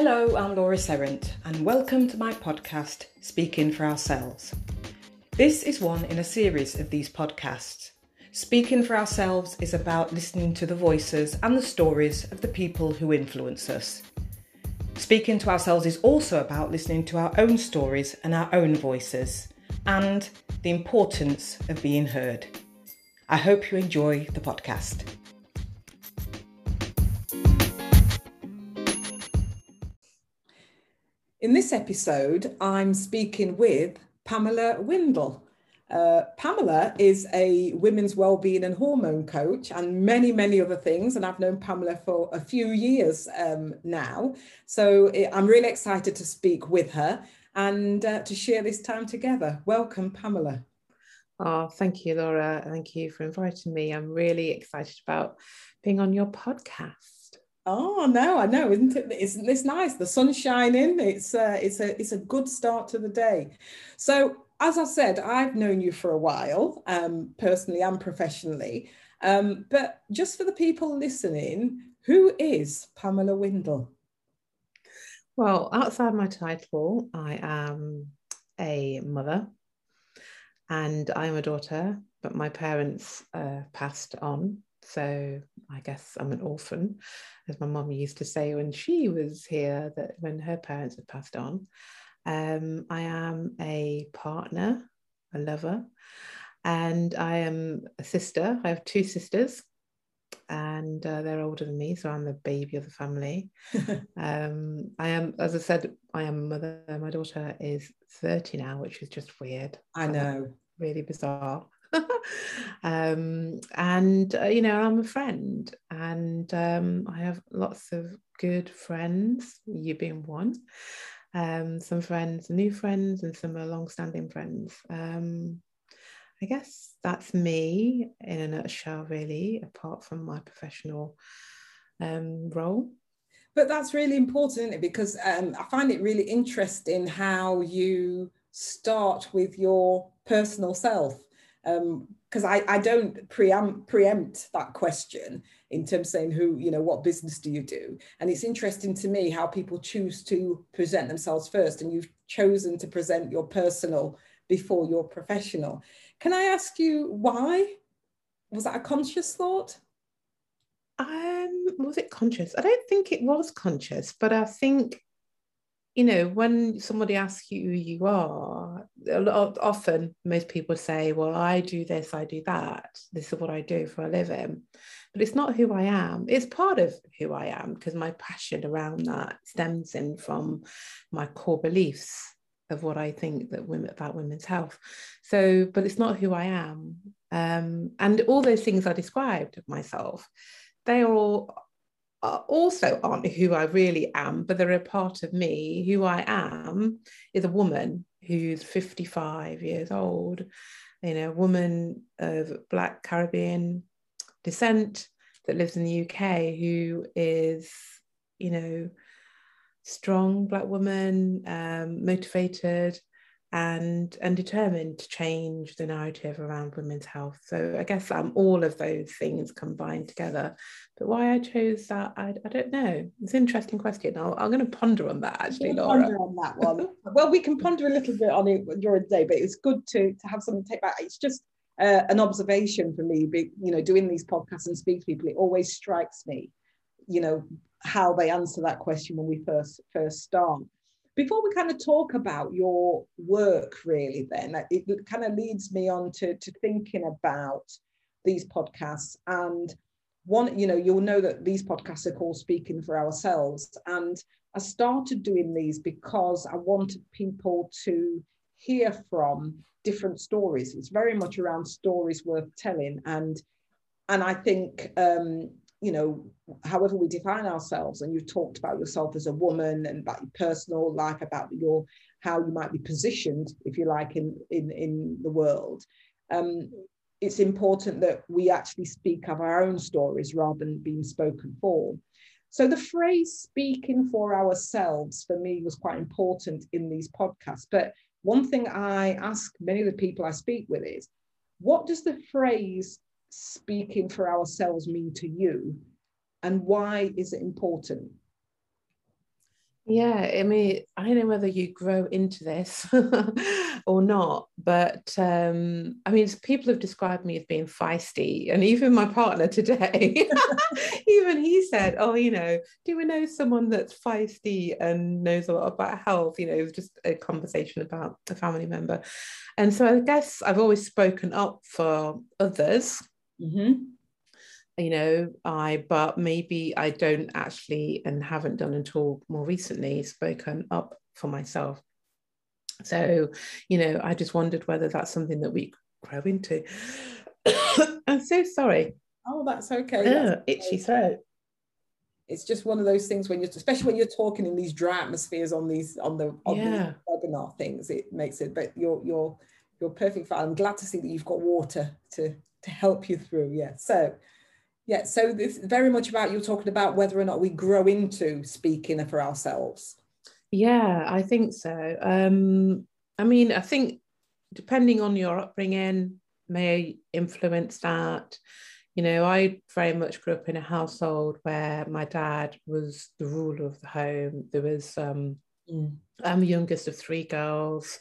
Hello, I'm Laura Serrant, and welcome to my podcast, Speaking for Ourselves. This is one in a series of these podcasts. Speaking for Ourselves is about listening to the voices and the stories of the people who influence us. Speaking to ourselves is also about listening to our own stories and our own voices, and the importance of being heard. I hope you enjoy the podcast. In this episode, I'm speaking with Pamela Windle. Uh, Pamela is a women's wellbeing and hormone coach and many, many other things. And I've known Pamela for a few years um, now. So it, I'm really excited to speak with her and uh, to share this time together. Welcome, Pamela. Oh, thank you, Laura. Thank you for inviting me. I'm really excited about being on your podcast. Oh no, I know, isn't it? Isn't this nice? The sun's shining. It's uh, it's a it's a good start to the day. So as I said, I've known you for a while, um, personally and professionally. Um, but just for the people listening, who is Pamela Windle? Well, outside my title, I am a mother and I'm a daughter, but my parents uh, passed on. So I guess I'm an orphan, as my mum used to say when she was here, that when her parents had passed on. Um, I am a partner, a lover, and I am a sister. I have two sisters, and uh, they're older than me, so I'm the baby of the family. um, I am, as I said, I am a mother. My daughter is 30 now, which is just weird. I know, really bizarre. um, and uh, you know, I'm a friend, and um, I have lots of good friends. You being one um, some friends, new friends, and some are long-standing friends. Um, I guess that's me in a nutshell, really, apart from my professional um, role. But that's really important. Because um, I find it really interesting how you start with your personal self. Because um, I, I don't preempt, preempt that question in terms of saying who, you know, what business do you do? And it's interesting to me how people choose to present themselves first, and you've chosen to present your personal before your professional. Can I ask you why? Was that a conscious thought? Um, was it conscious? I don't think it was conscious, but I think you know, when somebody asks you who you are, a lot often most people say, Well, I do this, I do that. This is what I do for a living. But it's not who I am. It's part of who I am because my passion around that stems in from my core beliefs of what I think that women about women's health. So, but it's not who I am. Um, and all those things I described of myself, they are all also aren't who I really am, but they're a part of me. Who I am is a woman who's 55 years old, you know, a woman of Black Caribbean descent that lives in the UK who is, you know, strong Black woman, um, motivated, and and determined to change the narrative around women's health. So I guess um, all of those things combined together. But why I chose that, I, I don't know. It's an interesting question. i am going to ponder on that actually, Laura. Ponder on that one. well, we can ponder a little bit on it during the day, but it's good to to have something to take back. It's just uh, an observation for me. Be, you know, doing these podcasts and speak to people, it always strikes me, you know, how they answer that question when we first first start before we kind of talk about your work really then it kind of leads me on to, to thinking about these podcasts. And one you know you'll know that these podcasts are called speaking for ourselves. And i started doing these because i wanted people to hear from different stories. It's very much around stories worth telling. And and i think um, you know, however we define ourselves, and you talked about yourself as a woman and about your personal life, about your how you might be positioned, if you like, in in in the world. Um, it's important that we actually speak of our own stories rather than being spoken for. So the phrase speaking for ourselves for me was quite important in these podcasts. But one thing I ask many of the people I speak with is, what does the phrase speaking for ourselves mean to you and why is it important Yeah, I mean, I don't know whether you grow into this or not, but um, I mean, people have described me as being feisty, and even my partner today, even he said, "Oh, you know, do we know someone that's feisty and knows a lot about health?" You know, it was just a conversation about a family member, and so I guess I've always spoken up for others. Mm-hmm. You know i but maybe i don't actually and haven't done until more recently spoken up for myself. So you know i just wondered whether that's something that we grow into. I'm so sorry. Oh that's okay. Oh, that's itchy okay. throat. It's just one of those things when you're especially when you're talking in these dry atmospheres on these on the on yeah. the webinar things it makes it but you're you're you're perfect i'm glad to see that you've got water to to help you through yeah so yeah, so it's very much about you talking about whether or not we grow into speaking for ourselves. Yeah, I think so. Um, I mean, I think depending on your upbringing may influence that. You know, I very much grew up in a household where my dad was the ruler of the home. There was, um, mm. I'm the youngest of three girls,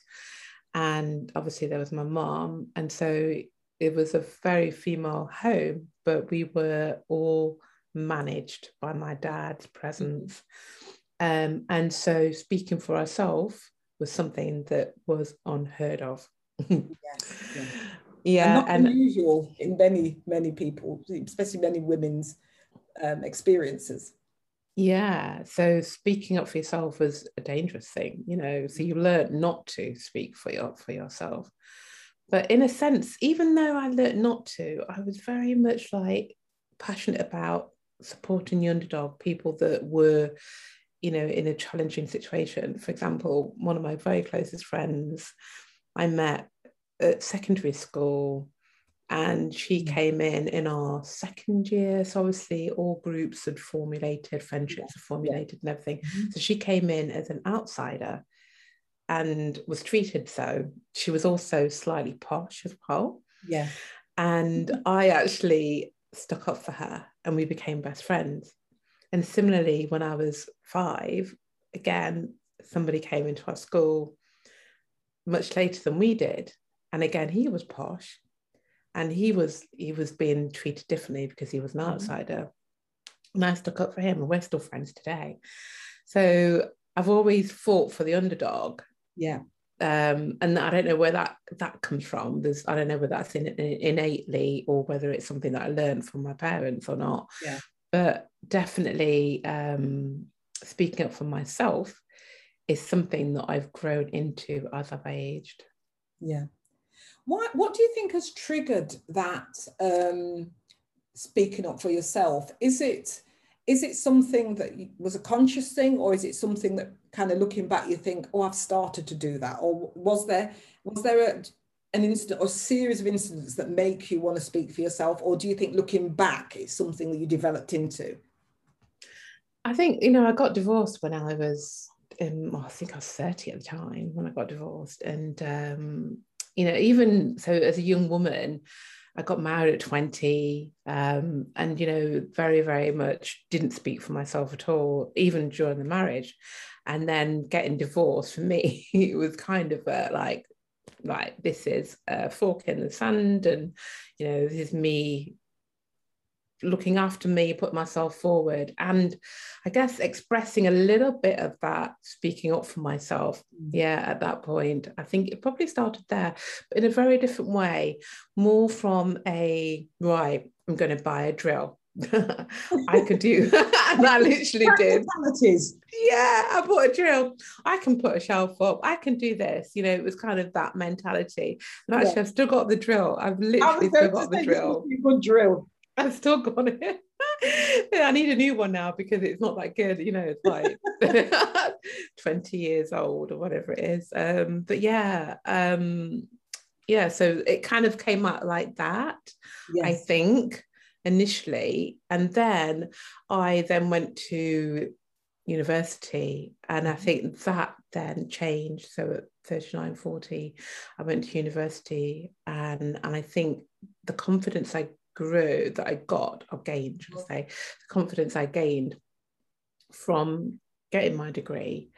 and obviously there was my mom, and so it was a very female home, but we were all managed by my dad's presence. Um, and so speaking for ourselves was something that was unheard of. yes, yeah. yeah. And not and, unusual in many, many people, especially many women's um, experiences. Yeah. So speaking up for yourself was a dangerous thing, you know. So you learn not to speak for your for yourself. But in a sense, even though I learned not to, I was very much like passionate about supporting the underdog, people that were, you know, in a challenging situation. For example, one of my very closest friends I met at secondary school and she mm. came in in our second year so obviously all groups had formulated friendships had formulated and everything mm-hmm. so she came in as an outsider and was treated so. She was also slightly posh as well. Yeah. And I actually stuck up for her and we became best friends. And similarly, when I was five, again, somebody came into our school much later than we did. And again, he was posh and he was he was being treated differently because he was an mm-hmm. outsider. And I stuck up for him, and we're still friends today. So I've always fought for the underdog yeah. Um, and I don't know where that that comes from. There's I don't know whether that's in, in, innately or whether it's something that I learned from my parents or not. Yeah. But definitely um, speaking up for myself is something that I've grown into as I've aged. Yeah. What What do you think has triggered that um, speaking up for yourself? Is it is it something that was a conscious thing or is it something that kind of looking back you think oh i've started to do that or was there was there a, an incident or series of incidents that make you want to speak for yourself or do you think looking back it's something that you developed into? I think you know i got divorced when i was um, i think i was 30 at the time when i got divorced and um, you know even so as a young woman I got married at 20 um, and, you know, very, very much didn't speak for myself at all, even during the marriage. And then getting divorced for me, it was kind of a, like, like this is a fork in the sand and, you know, this is me looking after me, put myself forward, and I guess expressing a little bit of that, speaking up for myself. Mm. Yeah, at that point, I think it probably started there, but in a very different way, more from a right, I'm going to buy a drill. I could do, and I literally did. Yeah, I bought a drill. I can put a shelf up. I can do this. You know, it was kind of that mentality. And actually, yeah. I've still got the drill. I've literally still got the drill. Good drill. I've still got it. I need a new one now because it's not that good. You know, it's like 20 years old or whatever it is. Um, but yeah, um, yeah, so it kind of came out like that, yes. I think, initially. And then I then went to university and I mm-hmm. think that then changed. So at 39, 40, I went to university and, and I think the confidence I grew that I got or gained, should I say, the confidence I gained from getting my degree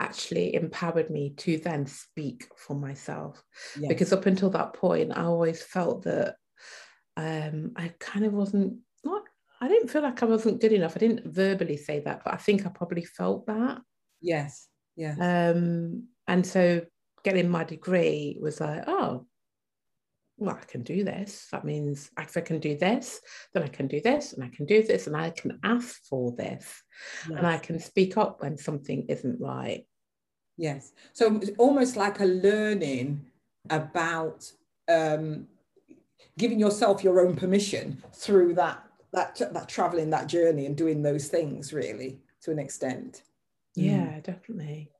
actually empowered me to then speak for myself. Yes. Because up until that point, I always felt that um, I kind of wasn't not. I didn't feel like I wasn't good enough. I didn't verbally say that, but I think I probably felt that. Yes. Yeah. Um, and so getting my degree was like, oh, well, I can do this. That means if I can do this, then I can do this, and I can do this, and I can ask for this, yes. and I can speak up when something isn't right. Yes. So it's almost like a learning about um, giving yourself your own permission through that that that traveling that journey and doing those things really to an extent. Yeah, mm. definitely.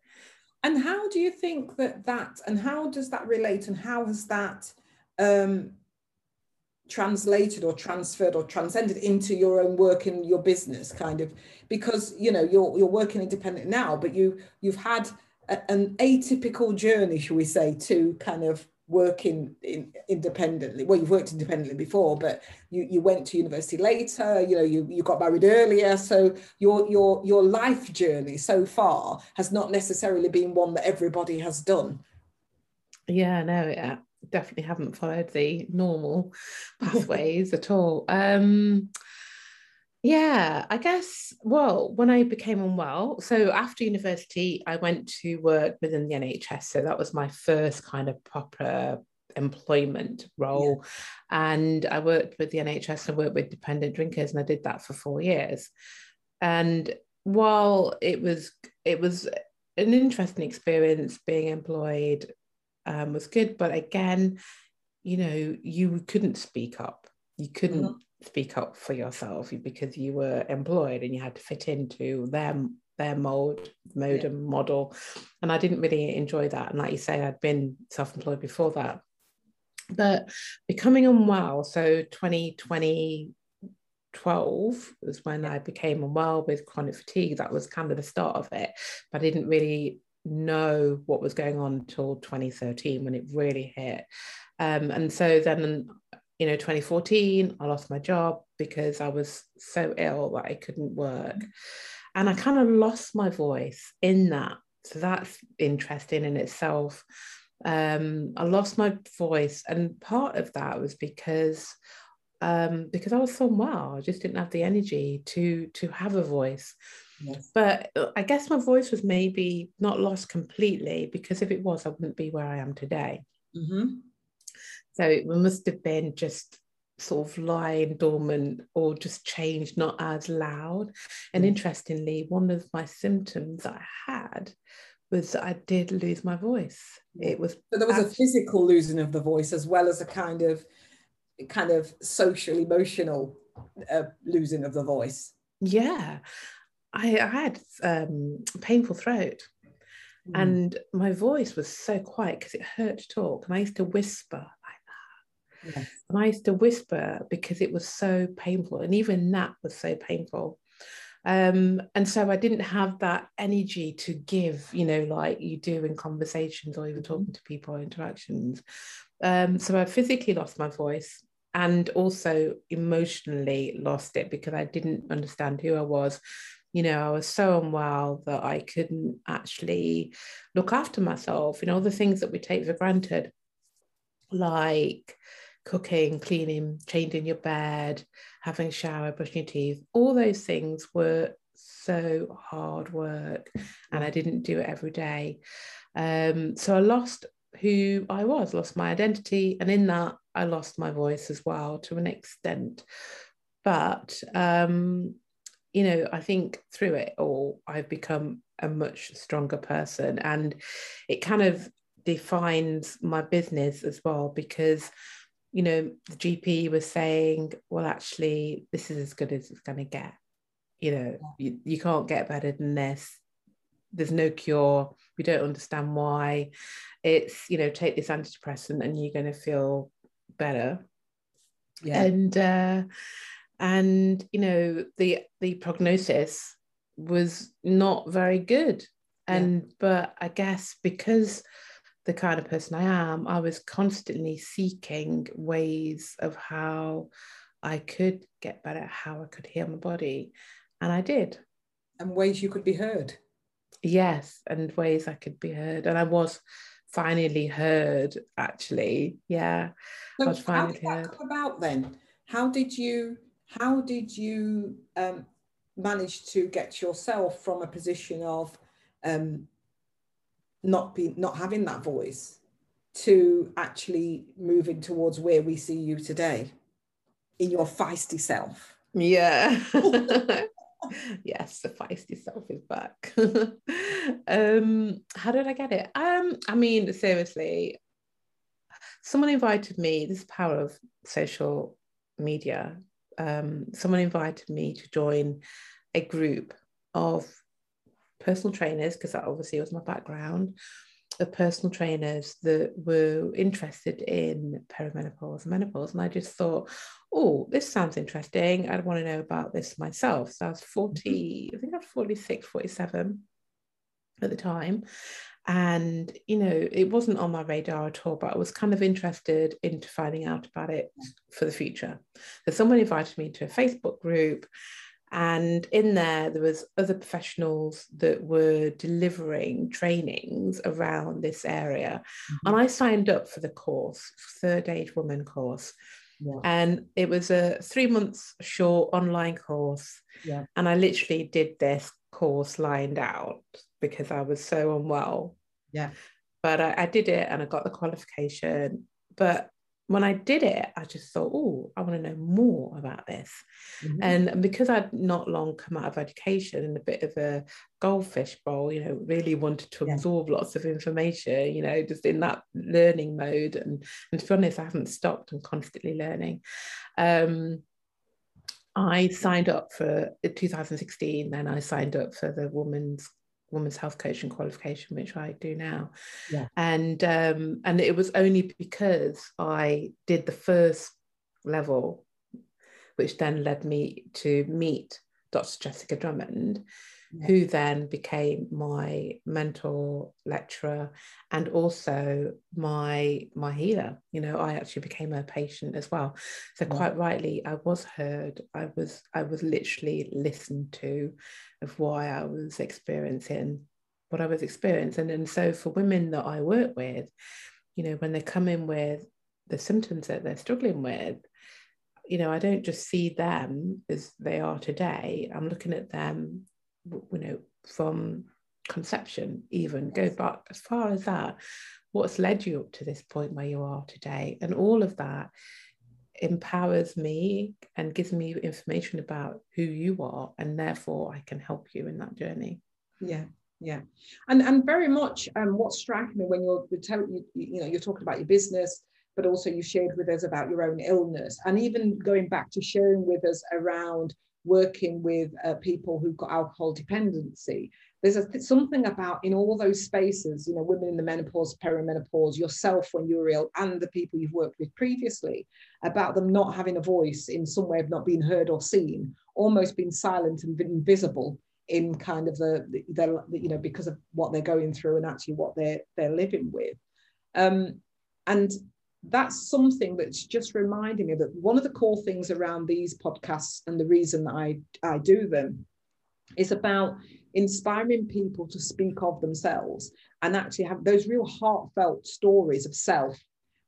And how do you think that that and how does that relate and how has that um, translated or transferred or transcended into your own work in your business kind of because you know you're you're working independent now but you you've had a, an atypical journey shall we say to kind of working in, independently. Well you've worked independently before but you you went to university later you know you you got married earlier. So your your your life journey so far has not necessarily been one that everybody has done. Yeah no yeah definitely haven't followed the normal pathways at all. Um, yeah, I guess, well, when I became unwell, so after university, I went to work within the NHS. So that was my first kind of proper employment role. Yeah. And I worked with the NHS and worked with dependent drinkers, and I did that for four years. And while it was, it was an interesting experience being employed um, was good. But again, you know, you couldn't speak up. You couldn't mm-hmm. speak up for yourself because you were employed and you had to fit into their their mode, mode yeah. and model. And I didn't really enjoy that. And like you say, I'd been self-employed before that. But becoming unwell, so 2020 12 was when I became unwell with chronic fatigue. That was kind of the start of it. But I didn't really know what was going on until 2013 when it really hit. Um, and so then, you know, 2014, I lost my job because I was so ill that I couldn't work. And I kind of lost my voice in that. So that's interesting in itself. Um, I lost my voice, and part of that was because um, because I was so unwell. I just didn't have the energy to to have a voice. Yes. But uh, I guess my voice was maybe not lost completely because if it was, I wouldn't be where I am today. Mm-hmm. So it must have been just sort of lying dormant or just changed, not as loud. And mm. interestingly, one of my symptoms I had was that I did lose my voice. It was so there was actually, a physical losing of the voice as well as a kind of kind of social emotional uh, losing of the voice. Yeah. I, I had um, painful throat, mm. and my voice was so quiet because it hurt to talk, and I used to whisper like that. Yes. And I used to whisper because it was so painful, and even that was so painful. Um, and so I didn't have that energy to give, you know, like you do in conversations or even talking to people or interactions. Um, so I physically lost my voice and also emotionally lost it because I didn't understand who I was you know, I was so unwell that I couldn't actually look after myself. You know, the things that we take for granted, like cooking, cleaning, changing your bed, having a shower, brushing your teeth, all those things were so hard work and I didn't do it every day. Um, so I lost who I was, lost my identity, and in that, I lost my voice as well to an extent. But um, you know, I think through it all, I've become a much stronger person. And it kind of defines my business as well because, you know, the GP was saying, well, actually, this is as good as it's going to get. You know, you, you can't get better than this. There's no cure. We don't understand why. It's, you know, take this antidepressant and you're going to feel better. Yeah. And, uh, and you know the the prognosis was not very good. And yeah. but i guess because the kind of person i am i was constantly seeking ways of how i could get better how i could heal my body. And i did. And ways you could be heard. Yes and ways i could be heard. And i was finally heard actually. Yeah. So I was finally how did that come about then? How did you how did you um, manage to get yourself from a position of um, not being not having that voice to actually moving towards where we see you today in your feisty self? Yeah. Yes the feisty self is back. Um how did i get it? Um i mean seriously someone invited me this power of social media um someone invited me to join a group of personal trainers because that obviously was my background of personal trainers that were interested in perimenopause and menopause. And I just thought, oh, this sounds interesting. I'd want to know about this myself. So I was 40, I think I was 46, 47 at the time. And, you know, it wasn't on my radar at all, but I was kind of interested into finding out about it for the future. So someone invited me to a Facebook group and in there there was other professionals that were delivering trainings around this area mm-hmm. and i signed up for the course third age woman course yeah. and it was a three months short online course yeah. and i literally did this course lined out because i was so unwell yeah but I, I did it and i got the qualification but when I did it, I just thought, oh, I want to know more about this. Mm-hmm. And because I'd not long come out of education in a bit of a goldfish bowl, you know, really wanted to yeah. absorb lots of information, you know, just in that learning mode. And, and to be honest, I haven't stopped. I'm constantly learning. Um, I signed up for 2016, then I signed up for the Women's women's health coaching qualification, which I do now. Yeah. And um, and it was only because I did the first level, which then led me to meet Dr. Jessica Drummond, yeah. who then became my mentor lecturer and also my my healer you know i actually became a patient as well so yeah. quite rightly i was heard i was i was literally listened to of why i was experiencing what i was experiencing and so for women that i work with you know when they come in with the symptoms that they're struggling with you know i don't just see them as they are today i'm looking at them you know, from conception, even go back as far as that. What's led you up to this point where you are today? And all of that empowers me and gives me information about who you are, and therefore I can help you in that journey. Yeah, yeah, and and very much um, what struck me when you're telling you, you know, you're talking about your business, but also you shared with us about your own illness, and even going back to sharing with us around working with uh, people who've got alcohol dependency. There's a, something about in all those spaces, you know, women in the menopause, perimenopause, yourself when you're ill, and the people you've worked with previously, about them not having a voice in some way of not being heard or seen, almost being silent and invisible in kind of the, the, the you know, because of what they're going through and actually what they're they're living with. Um, and that's something that's just reminding me that one of the core things around these podcasts and the reason that I, I do them is about inspiring people to speak of themselves and actually have those real heartfelt stories of self.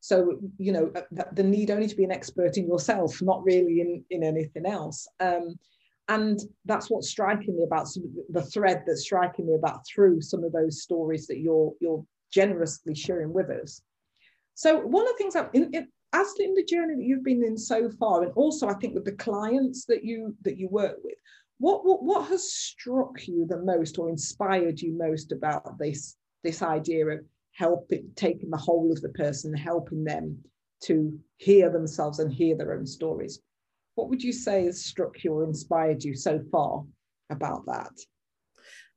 So, you know, uh, the need only to be an expert in yourself, not really in, in anything else. Um, and that's what's striking me about some, the thread that's striking me about through some of those stories that you're you're generously sharing with us. So one of the things that in, in, as in the journey that you've been in so far, and also I think with the clients that you that you work with, what what what has struck you the most or inspired you most about this this idea of helping taking the whole of the person, helping them to hear themselves and hear their own stories? What would you say has struck you or inspired you so far about that?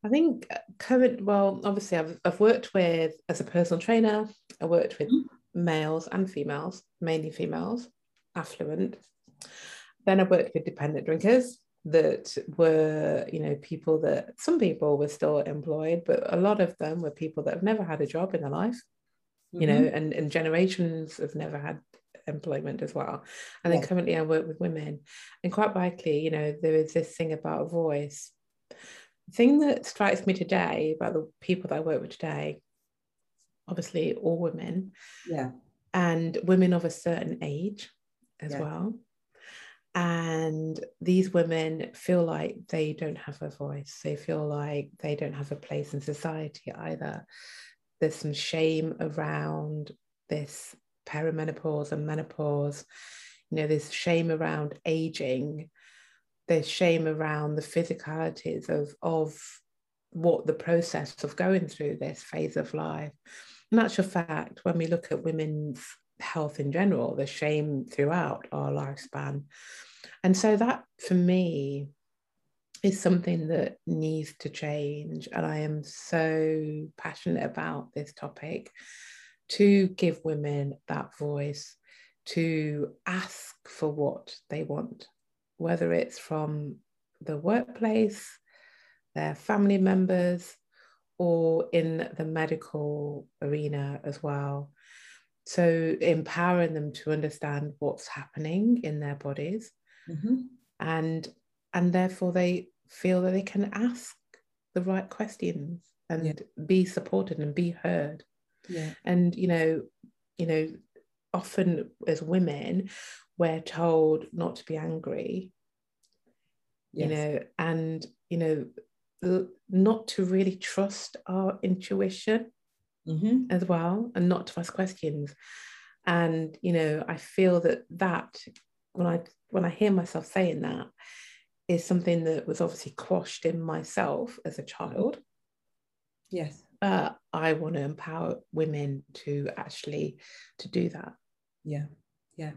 I think current, well, obviously, I've, I've worked with as a personal trainer, I worked with mm-hmm males and females, mainly females, affluent. Then I worked with dependent drinkers that were, you know, people that some people were still employed, but a lot of them were people that have never had a job in their life, mm-hmm. you know, mm-hmm. and, and generations have never had employment as well. And yeah. then currently I work with women. And quite likely, you know, there is this thing about voice The thing that strikes me today about the people that I work with today, obviously all women, yeah, and women of a certain age as Yeah. well. And these women feel like they don't have a voice. They feel like they don't have a place in society either. There's some shame around this perimenopause and menopause. You know, there's shame around aging. There's shame around the physicalities of, of what the process of going through this phase of life. In actual fact, when we look at women's health in general, there's shame throughout our lifespan. And so that for me is something that needs to change. And I am so passionate about this topic to give women that voice, to ask for what they want, whether it's from the workplace, their family members, or in the medical arena as well. So, empowering them to understand what's happening in their bodies Mhm. and and therefore they feel that they can ask the right questions and Yeah. be supported and be heard yeah, and you know you know often as women we're told not to be angry yes. you know and you know not to really trust our intuition Mhm. as well and not to ask questions. And you know i feel that that when i when i hear myself saying that is something that was obviously quashed in myself as a child. Yes, but i want to empower women to actually to do that. Yeah, yeah.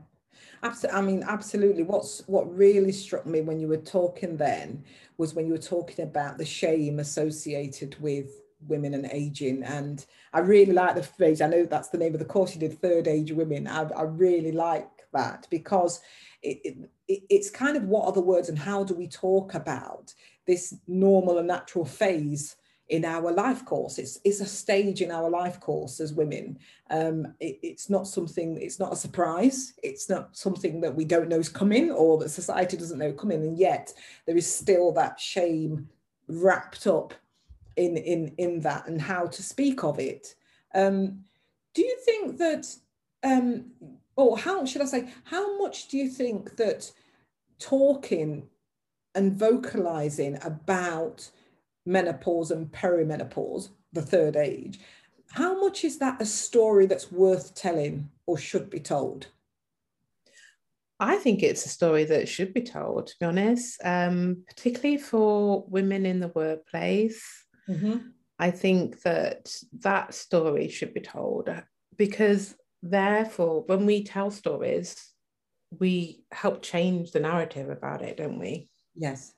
Absolutely. I mean, absolutely. What's what really struck me when you were talking then was when you were talking about the shame associated with women and aging. And I really like the phrase. I know that's the name of the course you did, Third Age Women. I, I really like that because it, it, it- it's kind of what are the words and how do we talk about this normal and natural phase in our life course. It's, it's a stage in our life course as women. Um, it- it's not something, it's not a surprise. It's not something that we don't know is coming or that society doesn't know coming. And yet there is still that shame wrapped up in, in, in that and how to speak of it. Um, do you think that, um, or how should I say, how much do you think that talking and vocalizing about menopause and perimenopause, the third age, how much is that a story that's worth telling or should be told? i think it's a story that should be told to be honest um, particularly for women in the workplace I think that that story should be told because, therefore, when we tell stories, we help change the narrative about it, don't we? Yes.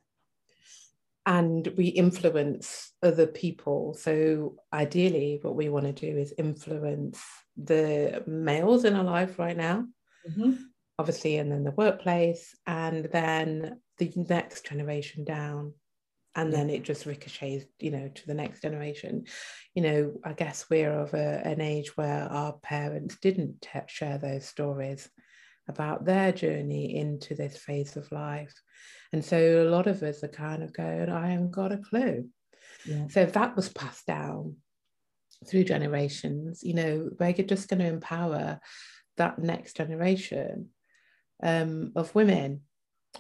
And we influence other people. So, ideally, what we want to do is influence the males in our life right now, Mhm. obviously, and then the workplace, and then the next generation down and Yeah. then it just ricochets you know to the next generation you know i guess we're of a, an age where our parents didn't t- share those stories about their journey into this phase of life and so a lot of us are kind of going i haven't got a clue Yeah. so if that was passed down through generations you know we're just going to empower that next generation um, of women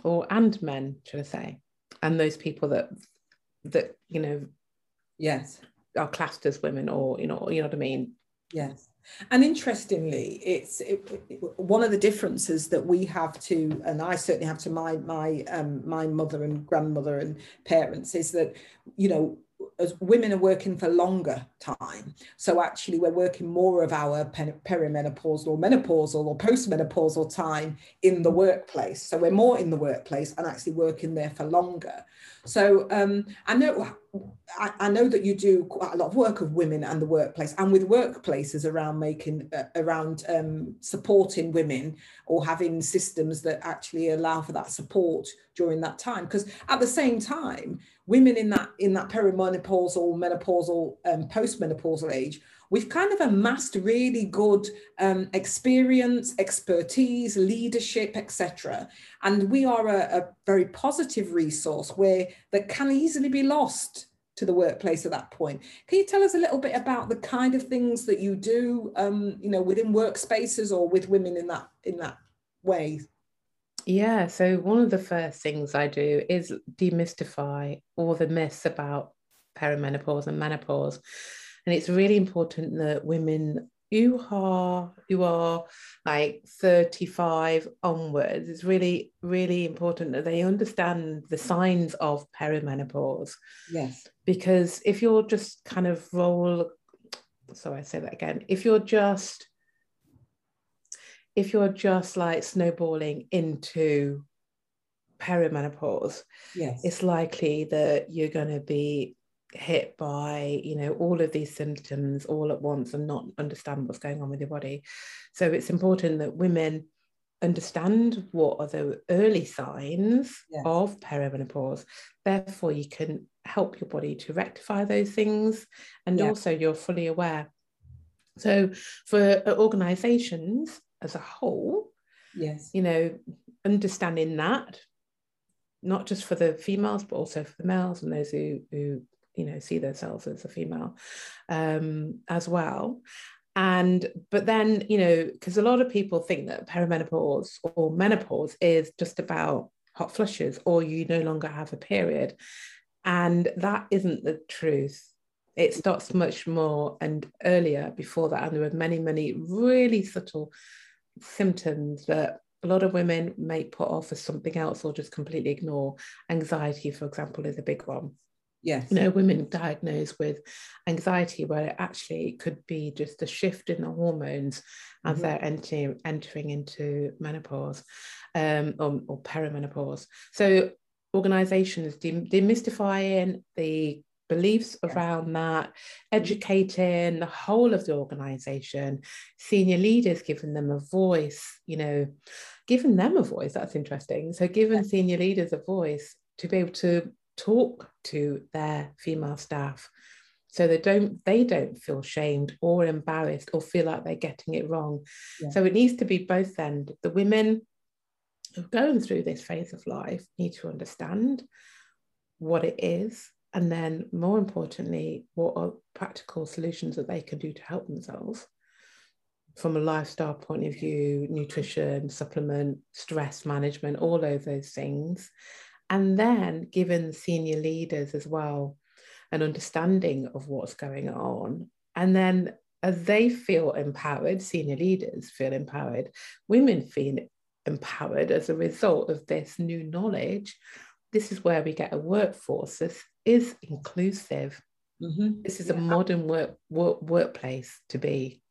or and men should i say and those people that that you know Yes. are classed as women or you know you know what i mean Yes. And interestingly, it's it, it- one of the differences that we have to, and I certainly have to my my um, my mother and grandmother and parents, is that you know as women are working for longer time, so actually we're working more of our perimenopausal or menopausal or postmenopausal time in the workplace. So we're more in the workplace and actually working there for longer. So um, I know I, I know that you do quite a lot of work of women and the workplace and with workplaces around making uh, around um, supporting women or having systems that actually allow for that support during that time. Because at the same time women in that in that perimenopausal menopausal um, postmenopausal age we've kind of amassed really good um, experience, expertise, leadership, etc. And we are a, a very positive resource where that can easily be lost to the workplace at that point. Can you tell us a little bit about the kind of things that you do, um, you know, within workspaces or with women in that in that way? Yeah, so one of the first things I do is demystify all the myths about perimenopause and menopause. And it's really important that women who are who are like 35 onwards, it's really, really important that they understand the signs of perimenopause. Yes. Because if you're just kind of roll, sorry, I say that again, if you're just if you're just like snowballing into perimenopause, yes. it's likely that you're going to be hit by you know all of these symptoms all at once and not understand what's going on with your body so it's important that women understand what are the early signs yes. of perimenopause therefore you can help your body to rectify those things and also you're fully aware so for organizations as a whole. Yes. You know, understanding that, not just for the females, but also for the males and those who, who you know, see themselves as a female um, as well. And, but then, you know, because a lot of people think that perimenopause or menopause is just about hot flushes or you no longer have a period. And that isn't the truth it starts much more and earlier before that. And there are many, many really subtle symptoms that a lot of women may put off as something else or just completely ignore. Anxiety, for example, is a big one. Yes. You know, women diagnosed with anxiety where it actually could be just a shift in the hormones mm-hmm. as they're entering entering into menopause um, or, or perimenopause. So organizations demystifying the beliefs around that, mm. educating the whole of the organization, senior leaders giving them a voice, you know, giving them a voice. That's interesting. So, giving senior leaders a voice to be able to talk to their female staff so they don't they don't feel shamed or embarrassed or feel like they're getting it wrong yeah. so it needs to be both end the women who are going through this phase of life need to understand what it is and then more importantly what are practical solutions that they can do to help themselves? From a lifestyle point of view nutrition supplement stress management all of those things. And then given senior leaders as well an understanding of what's going on. And then as they feel empowered senior leaders feel empowered women feel empowered as a result of this new knowledge this is where we get a workforce is inclusive. Mm-hmm. This is yeah. a modern work, work workplace to be.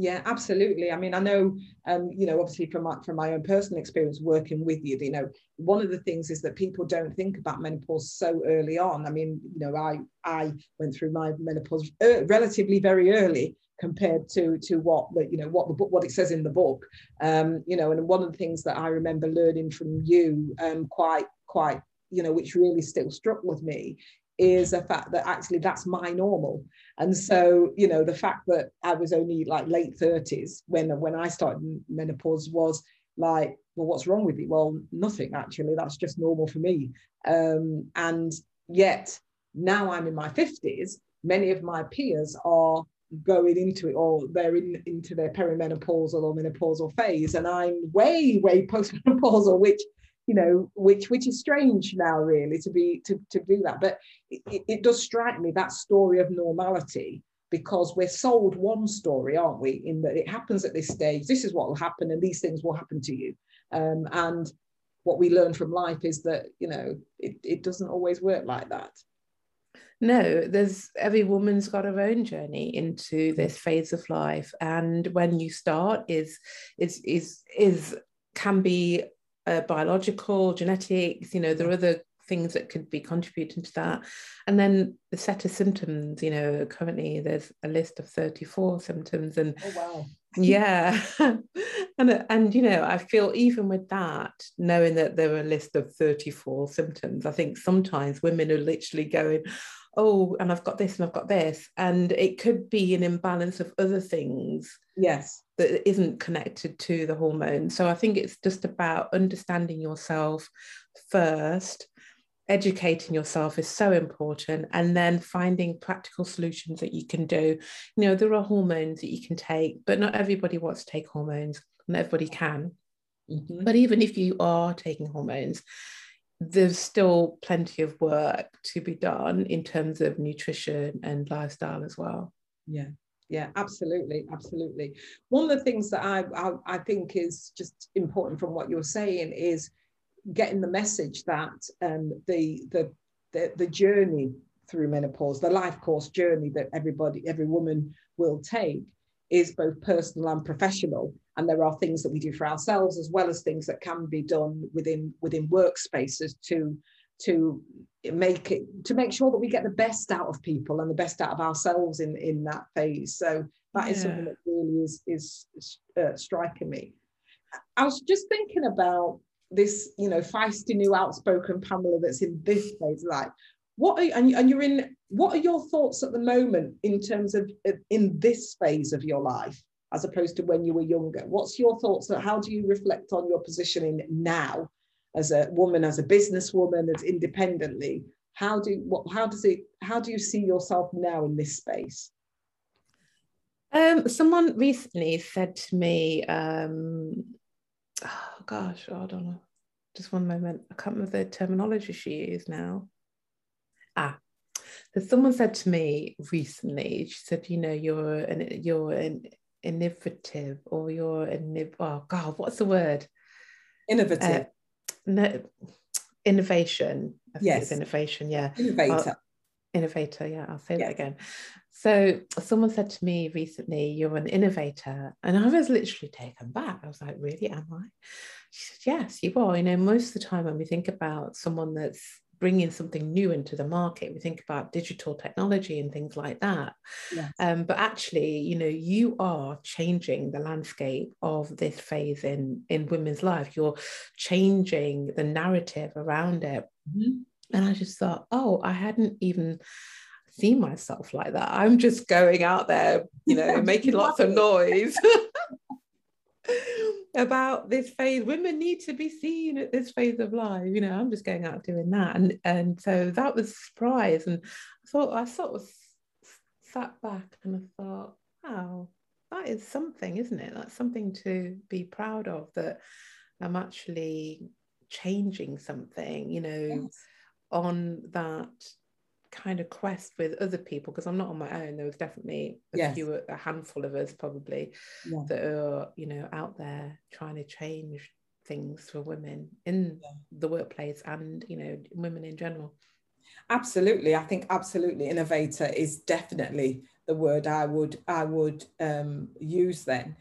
Yeah, absolutely. I mean, I know, um, you know, obviously from my, from my own personal experience working with you, you know, one of the things is that people don't think about menopause so early on. I mean, you know, I I went through my menopause uh, relatively very early compared to to what the, you know what the book what it says in the book. Um, you know, and one of the things that I remember learning from you um, quite quite you know, which really still struck with me is the fact that actually that's my normal. And so, you know, the fact that I was only like late 30s when when I started menopause was like, well, what's wrong with you? Well, nothing actually. That's just normal for me. Um, and yet now I'm in my 50s, many of my peers are going into it or they're in into their perimenopausal or menopausal phase and i'm way way postmenopausal which you know which which is strange now really to be to, to do that. But it, it does strike me that story of normality because we're sold one story aren't we? In that it happens at this stage this is what will happen and these things will happen to you. Um, and what we learn from life is that you know it, it doesn't always work like that. No there's every woman's got her own journey into this phase of life. And when you start is is is is can be uh, biological, genetics, you know, there are other things that could be contributing to that. And then the set of symptoms, you know, currently there's a list of 34 symptoms and oh, wow. yeah. and and you know, I feel even with that, knowing that there are a list of 34 symptoms, I think sometimes women are literally going, oh, and I've got this and I've got this. And it could be an imbalance of other things. Yes. That isn't connected to the hormone. So I think it's just about understanding yourself first. Educating yourself is so important, and then finding practical solutions that you can do. You know, there are hormones that you can take, but not everybody wants to take hormones, not everybody can. Mm-hmm. But even if you are taking hormones, there's still plenty of work to be done in terms of nutrition and lifestyle as well. Yeah, yeah, absolutely, absolutely. One of the things that I, I, I think is just important from what you're saying is getting the message that um, the, the the the journey through menopause, the life course journey that everybody, every woman will take, is both personal and professional and there are things that we do for ourselves as well as things that can be done within within workspaces to to make it to make sure that we get the best out of people and the best out of ourselves in in that phase. So that yeah. is something that really is is uh, striking me. I was just thinking about this you know feisty new outspoken pamela that's in this phase like what are and, and you're in what are your thoughts at the moment in terms of in this phase of your life as opposed to when you were younger? What's your thoughts how do you reflect on your positioning now as a woman as a businesswoman as independently how do what how does it how do you see yourself now in this space? Um, someone recently said to me um, oh gosh i don't know just one moment. I can't remember the terminology she used now. Ah so someone said to me recently she said you know you're an you're an innovative or you're an oh god what's the word? Innovative. Uh, no, innovation I yes. innovation yeah. Innovator. Uh, innovator yeah i'll say that again. So someone said to me recently you're an innovator and i was literally taken back. I was like really am i? She said yes you are. You know most of the time when we think about someone that's bringing something new into the market. We think about digital technology and things like that. Yes. Um, but actually, you know, you are changing the landscape of this phase in in women's life. You're changing the narrative around it. Mm-hmm. And I just thought, oh, I hadn't even seen myself like that. I'm just going out there, you know, making lots of noise. about this phase. Women need to be seen at this phase of life. You know i'm just going out doing that. And and so that was surprise. And i thought i sort of sat back and i thought wow that is something isn't it? That's something to be proud of that i'm actually changing something you know yes. on that kind of quest with other people because I'm not on my own. There was definitely a yes. few, a handful of us probably yeah. that are, you know, out there trying to change things for women in yeah. the workplace and, you know, women in general. Absolutely. I think absolutely innovator is definitely the word I would I would um, use then.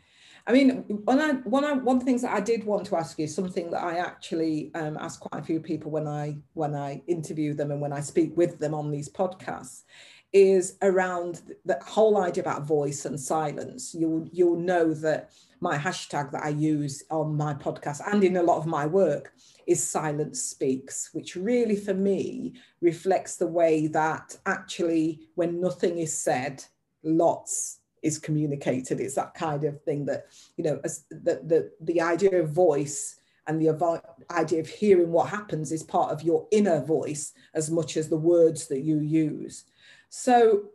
I mean, one, I, one, I, one of the things that I did want to ask you, something that I actually um, ask quite a few people when I when I interview them and when I speak with them on these podcasts, is around the whole idea about voice and silence. You'll you'll know that my hashtag that I use on my podcast and in a lot of my work is silence speaks, which really for me reflects the way that actually when nothing is said, lots is communicated. It's that kind of thing that, you know, as the, the, the idea of voice and the idea of hearing what happens is part of your inner voice as much as the words that you use. So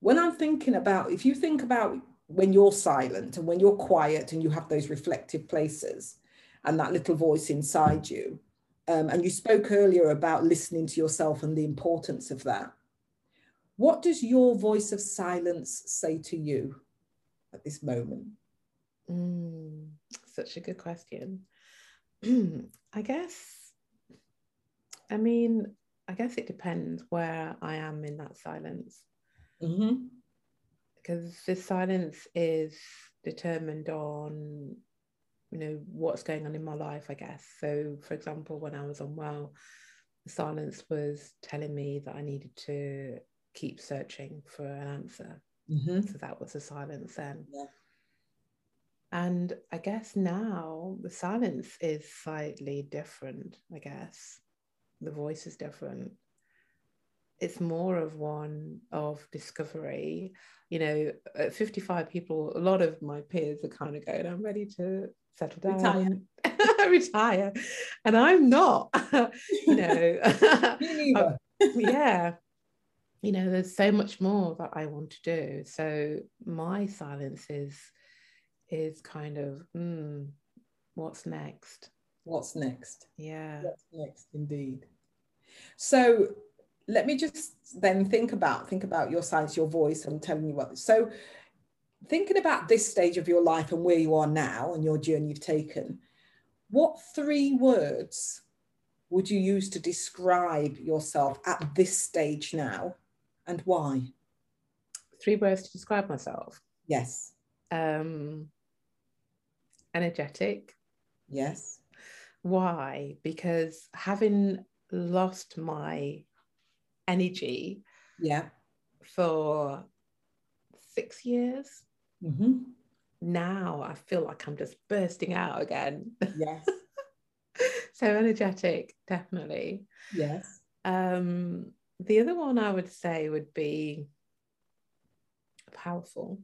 when I'm thinking about, if you think about when you're silent and when you're quiet and you have those reflective places and that little voice inside you, um, and you spoke earlier about listening to yourself and the importance of that. What does your voice of silence say to you at this moment? Mm, such a good question. I guess, I mean, I guess it depends where I am in that silence. Mm-hmm. Because this silence is determined on, you know, what's going on in my life, I guess. So, for example, when I was unwell, the silence was telling me that I needed to keep searching for an answer. Mm-hmm. So that was the silence then. Yeah. And I guess now the silence is slightly different, I guess. The voice is different. it's more of one of discovery. You know, at 55 people, a lot of my peers are kind of going, I'm ready to settle down, retire, retire. and I'm not. you know, yeah. You know, there's so much more that I want to do. So my silence is is kind of, mm, what's next? What's next? Yeah. What's next, indeed. So let me just then think about think about your silence, your voice, and telling you what. So thinking about this stage of your life and where you are now and your journey you've taken, what three words would you use to describe yourself at this stage now and why? Three words to describe myself. Yes. Um, energetic. Yes. Why? Because having lost my energy yeah for six years mm-hmm. now i feel like i'm just bursting out again yes so energetic definitely yes um the other one i would say would be powerful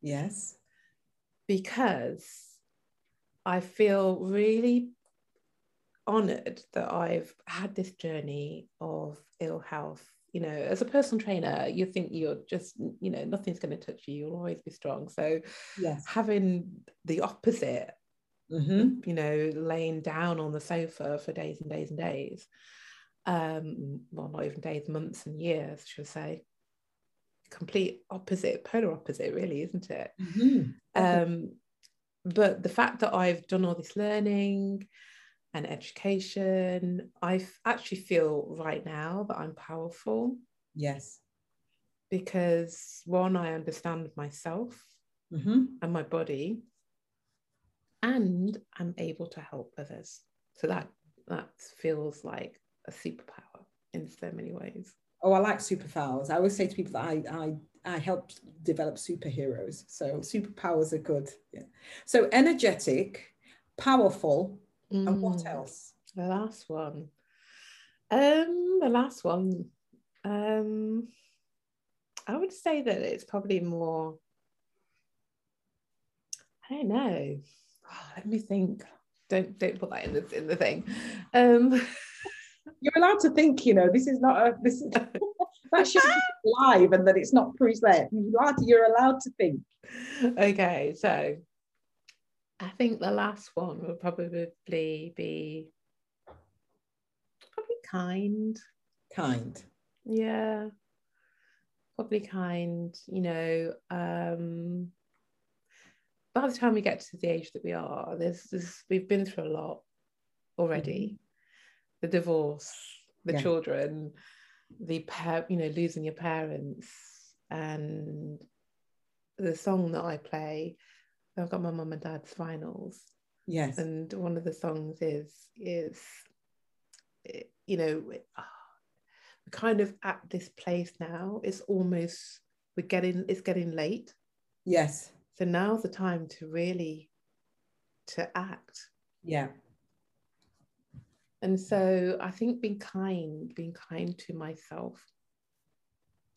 yes because i feel really honored that I've had this journey of ill health. You know, as a personal trainer, you think you're just, you know, nothing's going to touch you. You'll always be strong. So, yes. having the opposite, mm-hmm. you know, laying down on the sofa for days and days and days, um, well, not even days, months and years, should I say, complete opposite, polar opposite, really, isn't it? Mm-hmm. Um, but the fact that I've done all this learning, and education. I actually feel right now that I'm powerful. Yes. Because one, I understand myself mm-hmm. and my body, and I'm able to help others. So that that feels like a superpower in so many ways. Oh, I like superpowers. I always say to people that I I I help develop superheroes. So superpowers are good. Yeah. So energetic, powerful, Mm. And what mm. else? The last one. Um, the last one. Um, I would say that it's probably more. I don't know. Oh, let me think. Don't don't put that in the in the thing. Um, You're allowed to think. You know, this is not a this is that should be live and that it's not preset. You're allowed to, you're allowed to think. Okay, so I think the last one would probably be probably kind. Kind. Yeah. Probably kind, you know. Um by the time we get to the age that we are, there's this we've been through a lot already. Mm-hmm. The divorce, the yeah. children, the pair, you know, losing your parents, and the song that I play I've got my mum and dad's vinyls. Yes. And one of the songs is is you know we're kind of at this place now. It's almost we're getting it's getting late. Yes. So now's the time to really to act. Yeah. And so I think being kind, being kind to myself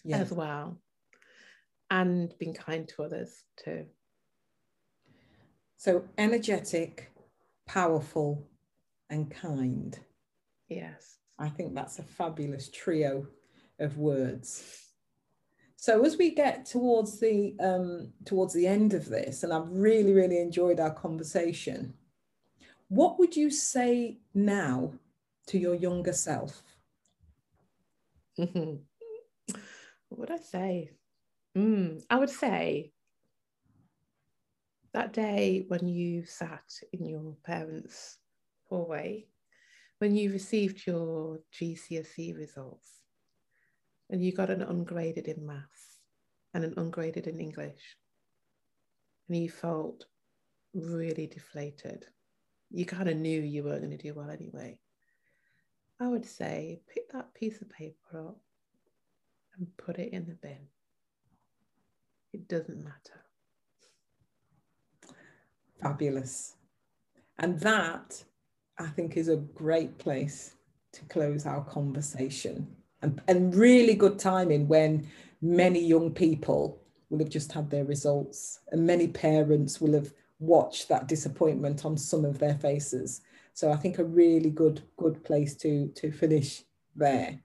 yes. as well, and being kind to others too. So energetic, powerful, and kind. Yes. I think that's a fabulous trio of words. So as we get towards the um, towards the end of this, and I've really really enjoyed our conversation, what would you say now to your younger self? what would I say? Mm, I would say that day when you sat in your parents' hallway, when you received your GCSE results, and you got an ungraded in maths and an ungraded in English, and you felt really deflated, you kind of knew you weren't going to do well anyway. I would say pick that piece of paper up and put it in the bin. It doesn't matter. Fabulous. And that, I think, is a great place to close our conversation. and, and really good timing when many young people will have just had their results and many parents will have watched that disappointment on some of their faces. So i think a really good good place to to finish there.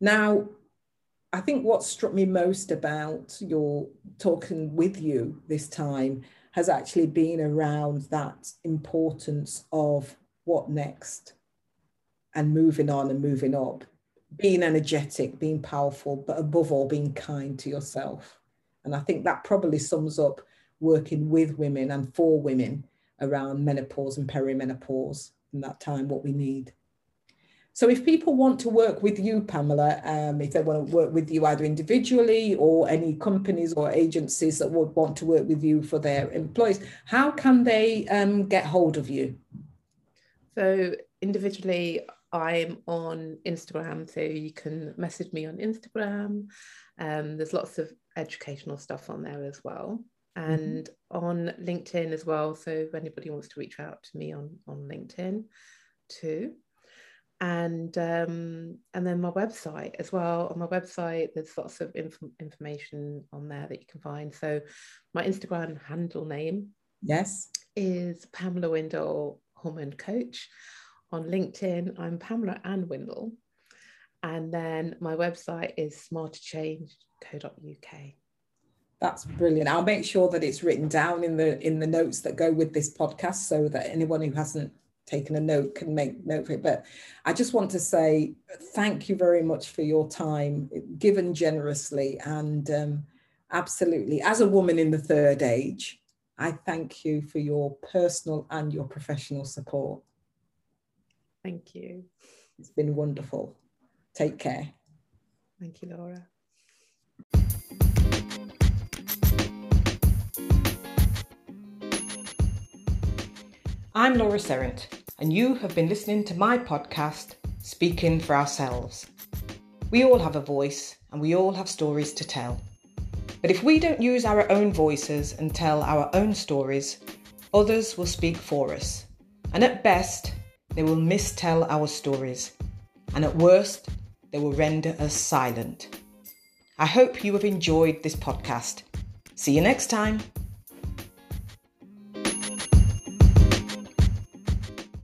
Now i think what struck me most about your talking with you this time has actually been around that importance of what next and moving on and moving up. Being energetic being powerful but above all being kind to yourself. And i think that probably sums up working with women and for women around menopause and perimenopause and that time what we need so if people want to work with you, Pamela, um, if they want to work with you either individually or any companies or agencies that would want to work with you for their employees, how can they um, get hold of you? So individually, I'm on Instagram, so you can message me on Instagram. Um, there's lots of educational stuff on there as well. Mm-hmm. And mm-hmm. on LinkedIn as well. So if anybody wants to reach out to me on, on LinkedIn too and um, and then my website as well. On my website, there's lots of inf- information on there that you can find. So my Instagram handle name, yes, is Pamela Windle Hormone Coach. On LinkedIn, I'm Pamela Ann Windle, and then my website is smarterchange.co.uk. That's brilliant. I'll make sure that it's written down in the in the notes that go with this podcast, so that anyone who hasn't taken a note can make note of it. But I just want to say thank you very much for your time, given generously. And um, absolutely, as a woman in the third age, I thank you for your personal and your professional support. Thank you. It's been wonderful. Take care. Thank you, Laura. I'm Laura Serrett, and you have been listening to my podcast, Speaking for Ourselves. We all have a voice and we all have stories to tell. But if we don't use our own voices and tell our own stories, others will speak for us. And at best, they will mistell our stories. And at worst, they will render us silent. I hope you have enjoyed this podcast. See you next time.